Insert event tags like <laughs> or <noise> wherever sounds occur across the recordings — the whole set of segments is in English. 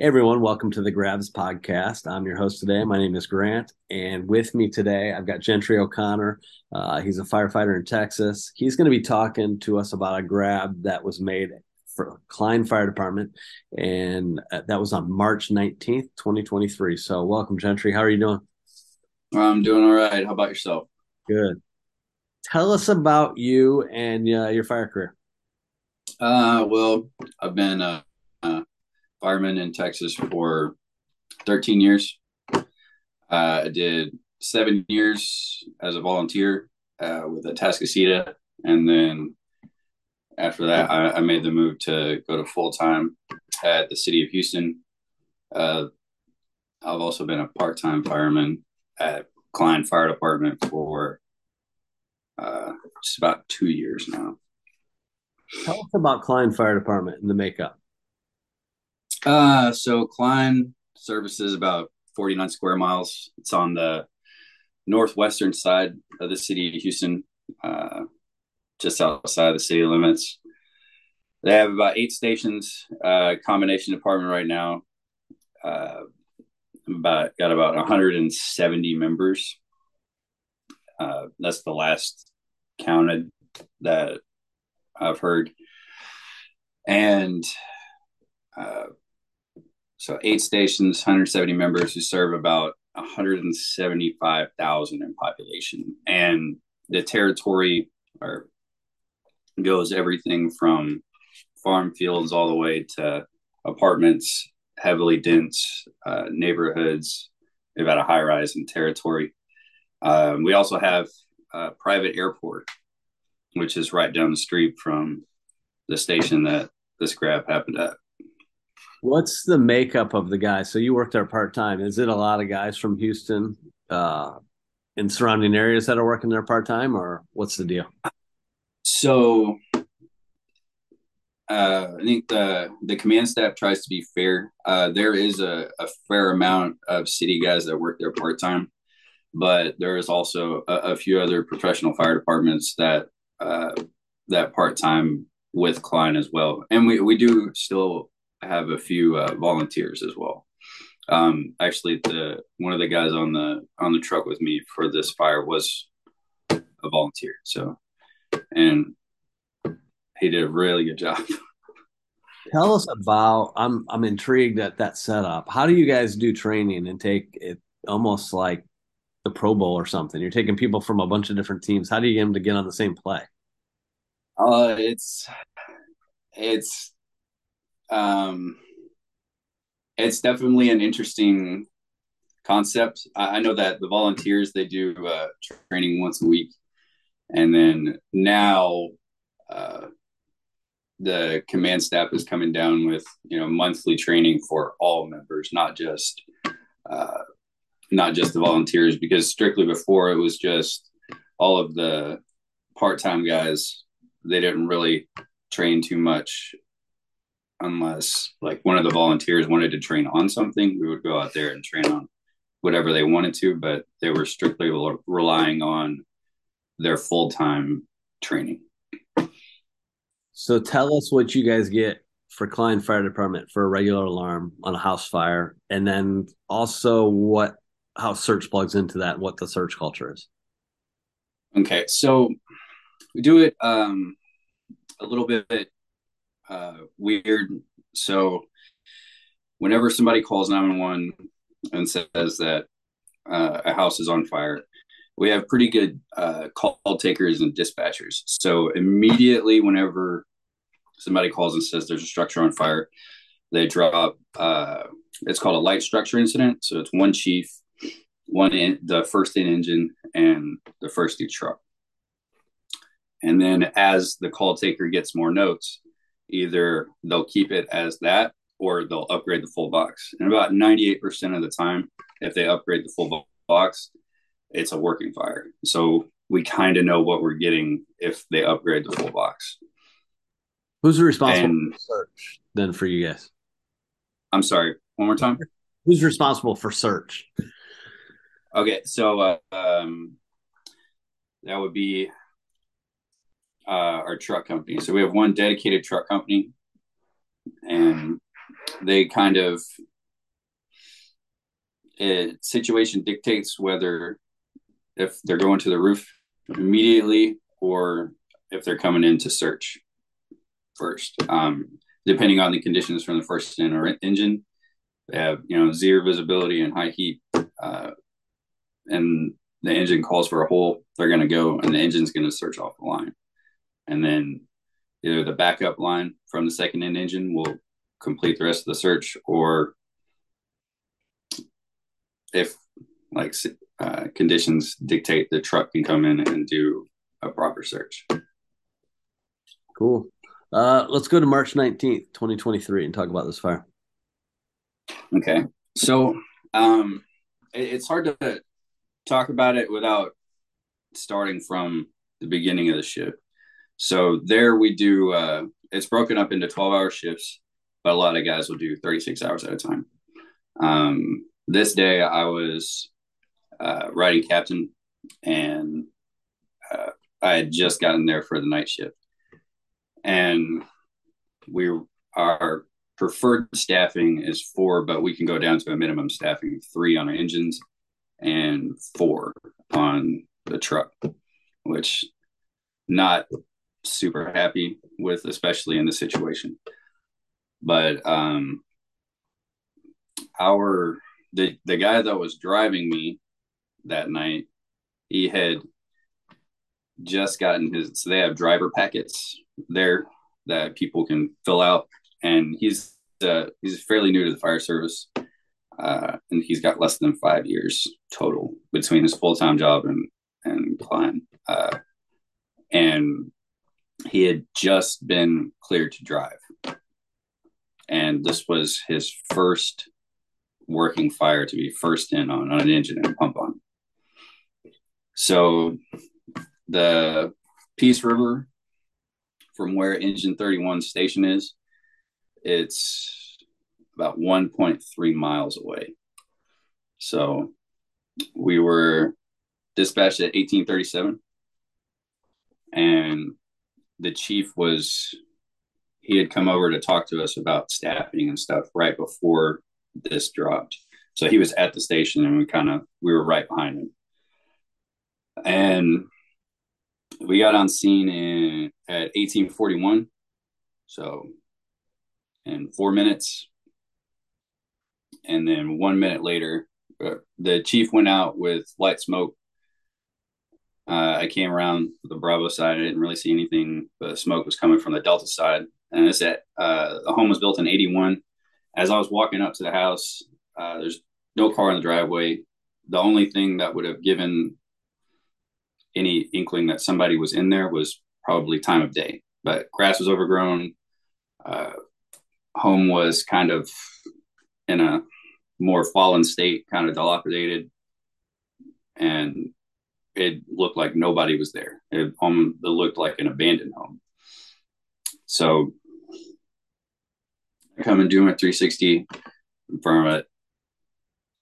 Hey everyone, welcome to the Grabs podcast. I'm your host today. My name is Grant, and with me today I've got Gentry O'Connor. Uh, he's a firefighter in Texas. He's going to be talking to us about a grab that was made for Klein Fire Department, and uh, that was on March 19th, 2023. So, welcome, Gentry. How are you doing? I'm doing all right. How about yourself? Good. Tell us about you and uh, your fire career. Uh, well, I've been a, a, fireman in Texas for 13 years. Uh, I did seven years as a volunteer uh, with Atascocita, and then after that, I, I, made the move to go to full time at the city of Houston. Uh, I've also been a part time fireman at Klein Fire Department for uh, just about two years now. Tell us about Klein Fire Department and the makeup. Uh, so Klein services about 49 square miles. It's on the northwestern side of the city of Houston, uh, just outside the city limits. They have about eight stations, uh, combination department right now. Uh, about got about 170 members. Uh, that's the last counted that I've heard, and uh, so eight stations, 170 members who serve about 175,000 in population, and the territory or goes everything from farm fields all the way to apartments, heavily dense uh, neighborhoods. We've got a high rise in territory. Um, we also have a private airport, which is right down the street from the station that this grab happened at. What's the makeup of the guys? So you work there part time. Is it a lot of guys from Houston uh, and surrounding areas that are working there part time, or what's the deal? So uh, I think the the command staff tries to be fair. Uh, there is a, a, fair amount of city guys that work there part time, but there is also a, a, few other professional fire departments that uh, that part time with Klein as well, and we we do still have a few uh, volunteers as well. Um, actually, the one of the guys on the on the truck with me for this fire was a volunteer. So, and he did a really good job. <laughs> Tell us about. I'm I'm intrigued at that setup. How do you guys do training and take it almost like the Pro Bowl or something? You're taking people from a bunch of different teams. How do you get them to get on the same play? Uh, it's it's um, it's definitely an interesting concept. I, I know that the volunteers they do uh, training once a week, and then now uh, the command staff is coming down with you know monthly training for all members, not just uh, not just the volunteers. Because strictly before it was just all of the part time guys. They didn't really train too much unless like one of the volunteers wanted to train on something. We would go out there and train on whatever they wanted to, but they were strictly relying on their full time training. So tell us what you guys get for Klein Fire Department for a regular alarm on a house fire, and then also what how search plugs into that, what the search culture is. Okay, so we do it um, a little bit uh, weird. So whenever somebody calls 911 and says that uh, a house is on fire, we have pretty good uh, call takers and dispatchers. So immediately, whenever somebody calls and says there's a structure on fire, they drop. Uh, it's called a light structure incident. So it's one chief, one in the first in engine, and the first aid truck. And then as the call taker gets more notes, either they'll keep it as that or they'll upgrade the full box. And about 98% of the time, if they upgrade the full box, it's a working fire. So we kind of know what we're getting if they upgrade the full box. Who's responsible and, for search then for you guys? I'm sorry, one more time. Who's responsible for search? Okay, so uh, um, that would be uh, our truck company. So we have one dedicated truck company and they kind of it, situation dictates whether if they're going to the roof immediately or if they're coming in to search first. Um, depending on the conditions from the first in or engine, they have you know zero visibility and high heat, uh, and the engine calls for a hole. They're going to go, and the engine's going to search off the line, and then either the backup line from the second in engine will complete the rest of the search, or if like uh, conditions dictate, the truck can come in and do a proper search. Cool. Uh, let's go to March 19th, 2023, and talk about this fire. Okay. So um, it, it's hard to talk about it without starting from the beginning of the shift. So there we do, uh, it's broken up into 12 hour shifts, but a lot of guys will do 36 hours at a time. Um, this day I was uh, riding captain and uh, I had just gotten there for the night shift and we our preferred staffing is four, but we can go down to a minimum staffing of three on our engines and four on the truck, which not super happy with, especially in the situation. But um, our the the guy that was driving me that night, he had just gotten his. So they have driver packets there that people can fill out, and he's uh, he's fairly new to the fire service, uh, and he's got less than five years total between his full time job and and Klein, uh, and he had just been cleared to drive, and this was his first working fire to be first in on, on an engine and pump on. So the Peace River from where engine 31 station is, it's about 1.3 miles away. So we were dispatched at 1837 and the chief was he had come over to talk to us about staffing and stuff right before this dropped. So he was at the station and we kind of we were right behind him. And we got on scene in at 1841 so in four minutes. And then one minute later uh, the chief went out with light smoke uh, i came around the bravo side. I didn't really see anything the smoke was coming from the delta side. And it's at uh, the home was built in 81 as i was walking up to the house uh, there's no car in the driveway. The only thing that would have given any inkling that somebody was in there was probably time of day. But grass was overgrown. Uh, home was kind of in a more fallen state, kind of dilapidated, and it looked like nobody was there. It, um, it looked like an abandoned home. So I come and do my 360, confirm it.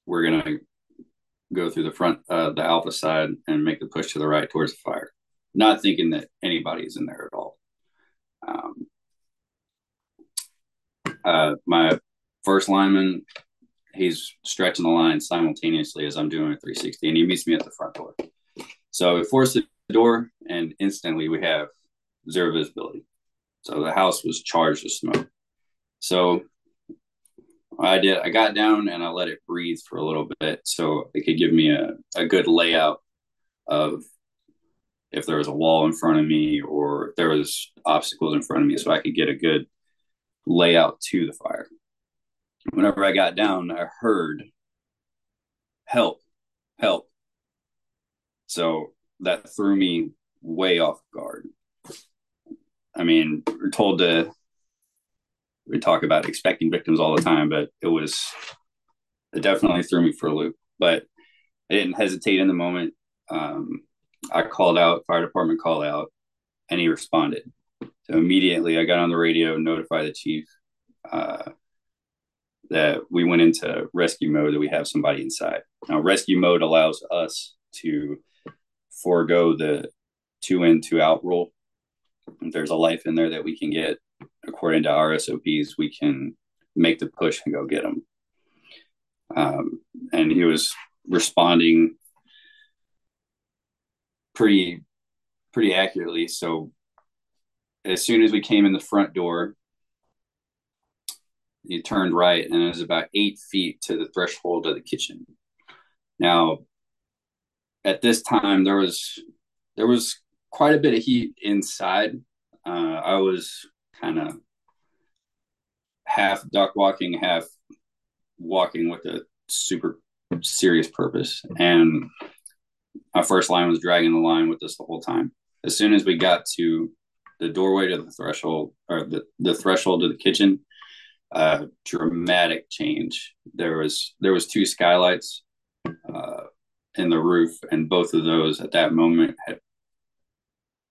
We're gonna go through the front, uh, the alpha side, and make the push to the right towards the fire, not thinking that anybody is in there at all. Um, uh, my first lineman, he's stretching the line simultaneously as I'm doing a 360, and he meets me at the front door. So we forced the door, and instantly we have zero visibility. So the house was charged with smoke. So I did. I got down and I let it breathe for a little bit, so it could give me a, a good layout of if there was a wall in front of me or if there was obstacles in front of me, so I could get a good layout to the fire. Whenever I got down, I heard help, help. So that threw me way off guard. I mean, we're told to we talk about expecting victims all the time, but it was it definitely threw me for a loop. But I didn't hesitate in the moment. Um, I called out, fire department called out, and he responded. So immediately I got on the radio, notify the chief uh, that we went into rescue mode, that we have somebody inside. Now, rescue mode allows us to forego the two in, two out rule. If there's a life in there that we can get, according to our SOPs, we can make the push and go get them. Um, and he was responding pretty pretty accurately. So as soon as we came in the front door, he turned right and it was about eight feet to the threshold of the kitchen. Now, at this time, there was there was quite a bit of heat inside. Uh, I was kind of half duck walking, half walking with a super serious purpose. And my first line was dragging the line with us the whole time. As soon as we got to the doorway to the threshold or the, the threshold to the kitchen, uh, dramatic change. There was there was two skylights uh, in the roof, and both of those at that moment had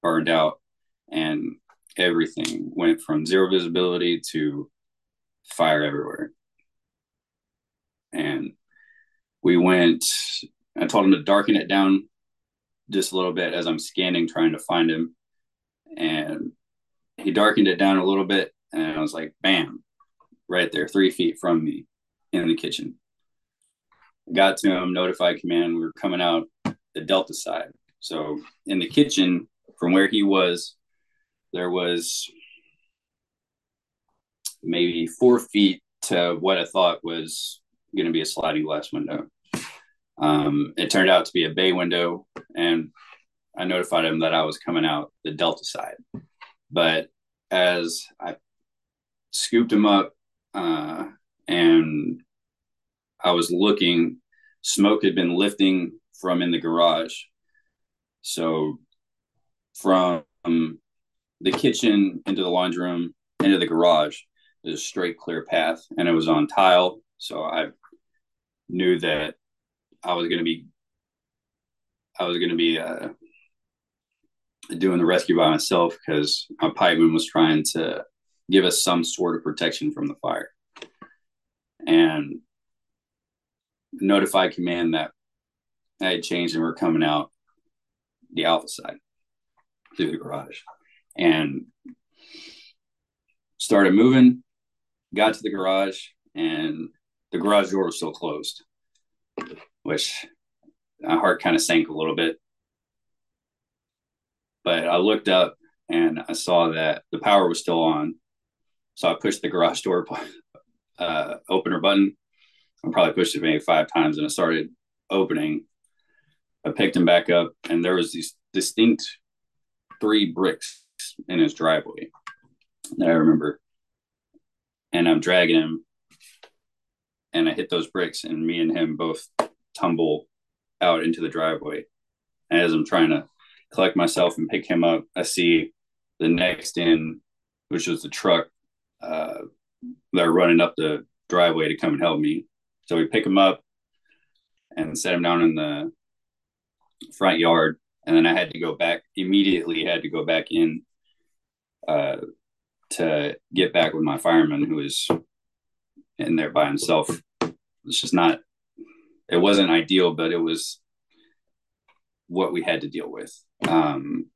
burned out, and everything went from zero visibility to fire everywhere. And we went. I told him to darken it down just a little bit as I'm scanning, trying to find him, and he darkened it down a little bit, and I was like, "Bam!" right there, three feet from me in the kitchen. Got to him, notified command. We were coming out the Delta side. So in the kitchen, from where he was, there was maybe four feet to what I thought was going to be a sliding glass window. Um, it turned out to be a bay window, and I notified him that I was coming out the Delta side. But as I scooped him up, uh, and I was looking. Smoke had been lifting from in the garage, so from the kitchen into the laundry room into the garage there's a straight clear path, and it was on tile. So I knew that I was going to be I was going to be uh, doing the rescue by myself because my pipeman was trying to give us some sort of protection from the fire. And notified command that I had changed and we're coming out the alpha side through the garage. And started moving, got to the garage, and the garage door was still closed, which my heart kind of sank a little bit. But I looked up and I saw that the power was still on so I pushed the garage door <laughs> uh, opener button. I probably pushed it maybe five times, and it started opening. I picked him back up, and there was these distinct three bricks in his driveway that I remember. And I'm dragging him, and I hit those bricks, and me and him both tumble out into the driveway. And as I'm trying to collect myself and pick him up, I see the next in, which was the truck, uh, they're running up the driveway to come and help me. So we pick them up and set them down in the front yard. And then I had to go back immediately, had to go back in uh, to get back with my fireman who was in there by himself. It's just not, it wasn't ideal, but it was what we had to deal with. Um,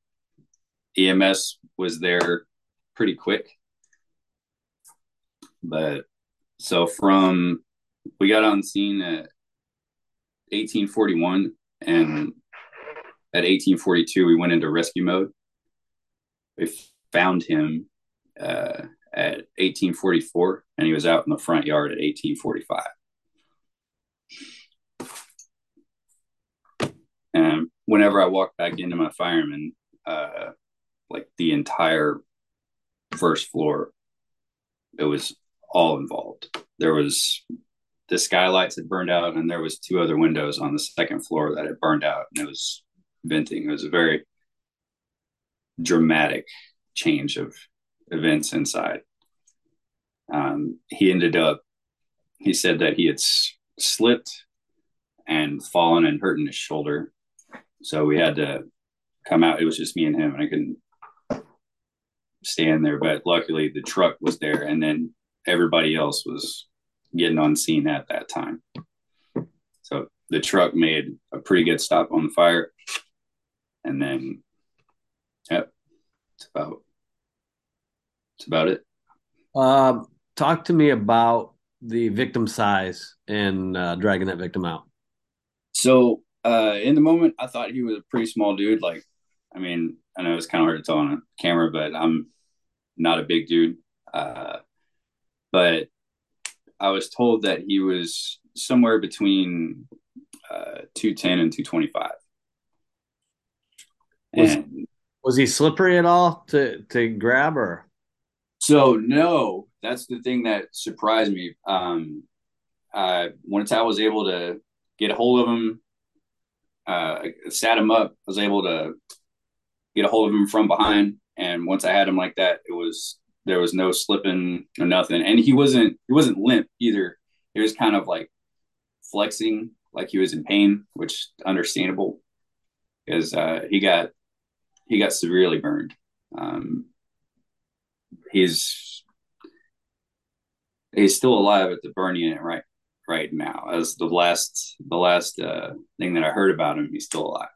EMS was there pretty quick. But so from we got on scene at 1841 and at 1842 we went into rescue mode. We found him uh, at 1844 and he was out in the front yard at 1845. And whenever I walked back into my fireman, uh, like the entire first floor, it was all involved. There was the skylights had burned out, and there was two other windows on the second floor that had burned out, and it was venting. It was a very dramatic change of events inside. Um, he ended up. He said that he had s- slipped and fallen and hurting his shoulder, so we had to come out. It was just me and him, and I couldn't stand there. But luckily, the truck was there, and then everybody else was getting on scene at that time. So the truck made a pretty good stop on the fire. And then, yep, it's about, it's about it. Um, talk to me about the victim size and uh, dragging that victim out. So uh, in the moment, I thought he was a pretty small dude. Like, I mean, I know it's kind of hard to tell on a camera, but I'm not a big dude. Uh, but I was told that he was somewhere between uh, 210 and 225. Was, and, was he slippery at all to, to grab or? So, no, that's the thing that surprised me. Um, uh, once I was able to get a hold of him, uh, sat him up, I was able to get a hold of him from behind. And once I had him like that, it was there was no slipping or nothing. And he wasn't he wasn't limp either. He was kind of like flexing like he was in pain, which understandable because uh, he got he got severely burned. Um, he's he's still alive at the burn unit right right now. As the last the last uh, thing that I heard about him, he's still alive.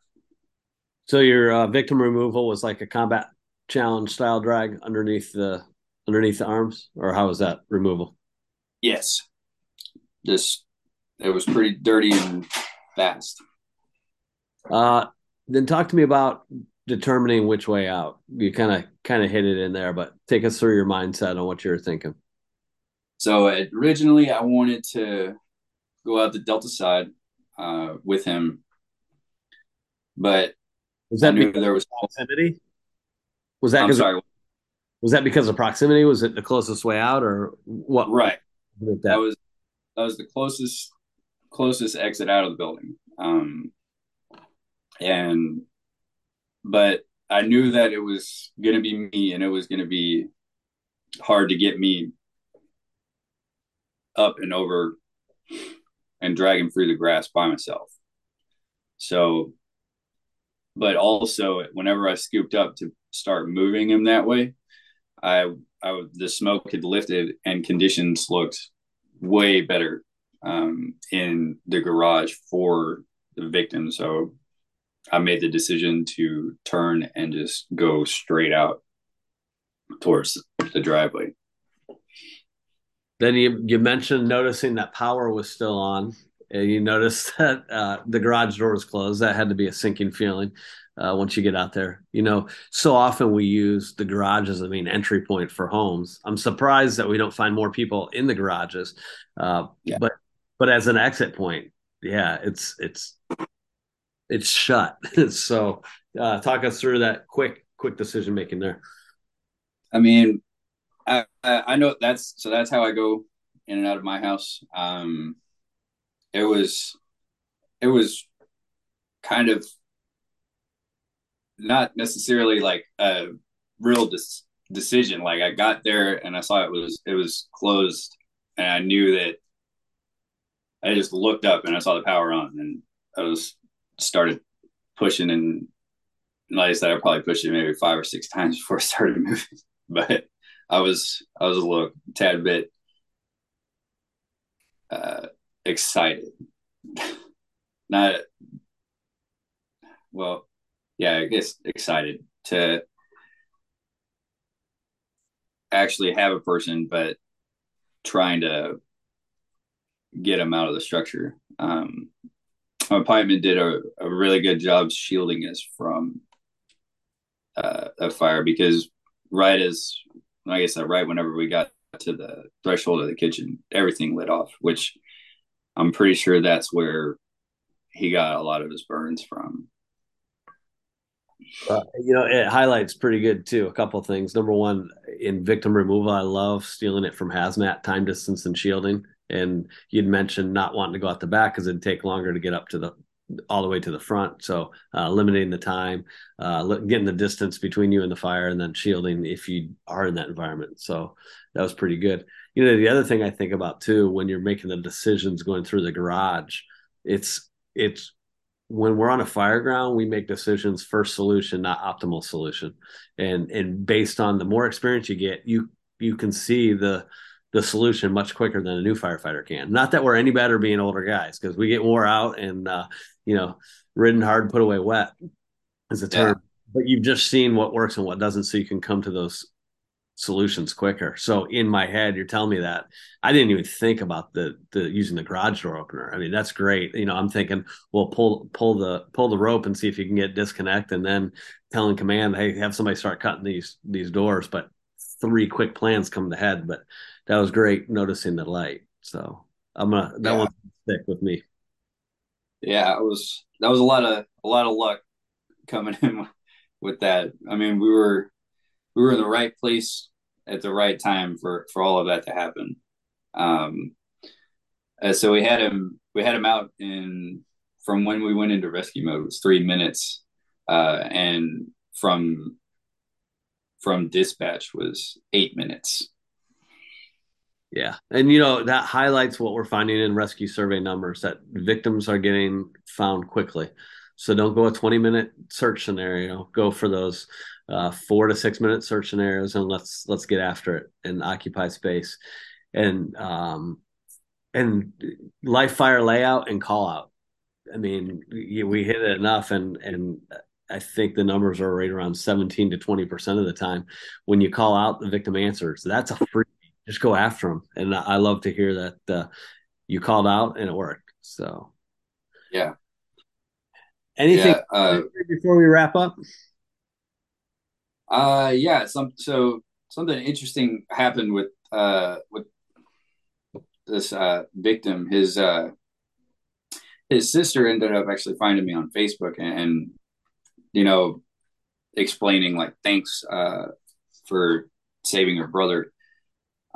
So your uh, victim removal was like a combat challenge style drag underneath the underneath the arms, or how was that removal? Yes, just it was pretty dirty and fast. Uh, then talk to me about determining which way out. You kind of kind of hit it in there, but take us through your mindset on what you were thinking. So originally, I wanted to go out the Delta side uh, with him, but was that because there was proximity? Was that because was that because of proximity? Was it the closest way out, or what? Right. That? that was that was the closest closest exit out of the building. Um, and but I knew that it was going to be me, and it was going to be hard to get me up and over and drag him through the grass by myself. So, but also whenever I scooped up to start moving him that way, I, I the smoke had lifted and conditions looked way better um, in the garage for the victim. So I made the decision to turn and just go straight out towards the driveway. Then you you mentioned noticing that power was still on. And you noticed <laughs> that uh, the garage door was closed. That had to be a sinking feeling uh, once you get out there. You know, so often we use the garage as a main entry point for homes. I'm surprised that we don't find more people in the garages. Uh, yeah. But but as an exit point, yeah, it's it's it's shut. <laughs> so uh, talk us through that quick quick decision making there. I mean, I I know that's so that's how I go in and out of my house. Um, it was it was kind of not necessarily like a real dis- decision. Like I got there and I saw it was it was closed, and I knew that. I just looked up and I saw the power on, and I was started pushing and like I said, I probably pushed it maybe five or six <laughs> times before I started moving. But I was I was a little tad bit uh, excited. <laughs> Not well, yeah, I guess excited to actually have a person, but trying to get them out of the structure. Um, my pipeman did a, a really good job shielding us from uh, a fire because right as like I said, right whenever we got to the threshold of the kitchen, everything lit off, which I'm pretty sure that's where he got a lot of his burns from. Uh, you know, it highlights pretty good too. A couple things. Number one, in victim removal, I love stealing it from hazmat, time distance, and shielding. And you'd mentioned not wanting to go out the back because it'd take longer to get up to the all the way to the front. So uh, limiting the time, uh, getting the distance between you and the fire, and then shielding if you are in that environment. So that was pretty good. You know, the other thing I think about too when you're making the decisions going through the garage, it's it's when we're on a fire ground, we make decisions first solution, not optimal solution. And and based on the more experience you get, you you can see the the solution much quicker than a new firefighter can. Not that we're any better being older guys, because we get wore out and uh, you know, ridden hard, put away wet is a term. Yeah. But you've just seen what works and what doesn't, so you can come to those solutions quicker. So in my head, you're telling me that I didn't even think about the the using the garage door opener. I mean, that's great. You know, I'm thinking, well, pull pull the pull the rope and see if you can get disconnect, and then telling command, hey, have somebody start cutting these these doors. But three quick plans come to head. But that was great noticing the light. So I'm gonna that yeah. one stick with me. Yeah, it was that was a lot of a lot of luck coming <laughs> in with that. I mean, we were we were in the right place at the right time for for all of that to happen. Um, so we had him we had him out in from when we went into rescue mode was three minutes, uh, and from from dispatch was eight minutes. Yeah. And, you know, that highlights what we're finding in rescue survey numbers that victims are getting found quickly. So don't go a 20 minute search scenario. Go for those uh, four to six minute search scenarios and let's let's get after it and occupy space. And um, and live fire layout and call out. I mean, we hit it enough, and and I think the numbers are right around 17 to 20 percent of the time. When you call out, the victim answers. That's a free just go after them. And I love to hear that uh, you called out and it worked. So, yeah. Anything yeah, uh, before we wrap up? Uh, yeah. Some so something interesting happened with uh with this uh victim. His uh his sister ended up actually finding me on Facebook and, and you know explaining like thanks uh for saving her brother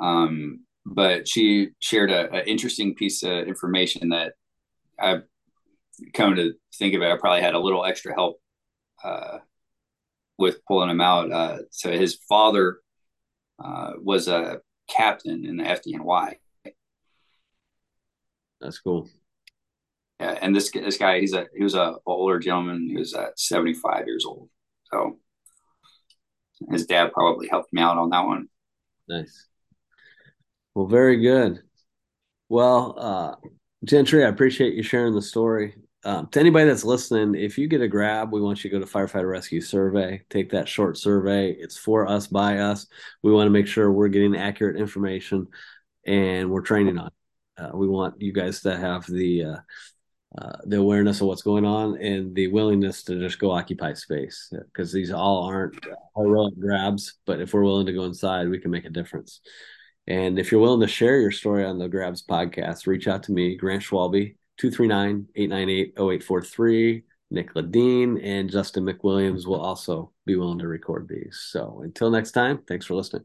um, but she shared an interesting piece of information that I've come to think of it. I probably had a little extra help uh, with pulling him out. Uh, so his father uh, was a captain in the FDNY. That's cool. Yeah, and this this guy, he's a he was a older gentleman. He was uh, seventy five years old. So his dad probably helped me out on that one. Nice. Well, very good. Well, uh, Gentry, I appreciate you sharing the story. Um, to anybody that's listening, if you get a grab, we want you to go to Firefighter Rescue Survey. Take that short survey. It's for us, by us. We want to make sure we're getting accurate information and we're training on. Uh, we want you guys to have the uh, uh, the awareness of what's going on and the willingness to just go occupy space because these all aren't heroic grabs. But if we're willing to go inside, we can make a difference. And if you're willing to share your story on the Grabs podcast, reach out to me, Grant Schwalbe, 239 898 0843. Nick Ladine and Justin McWilliams will also be willing to record these. So until next time, thanks for listening.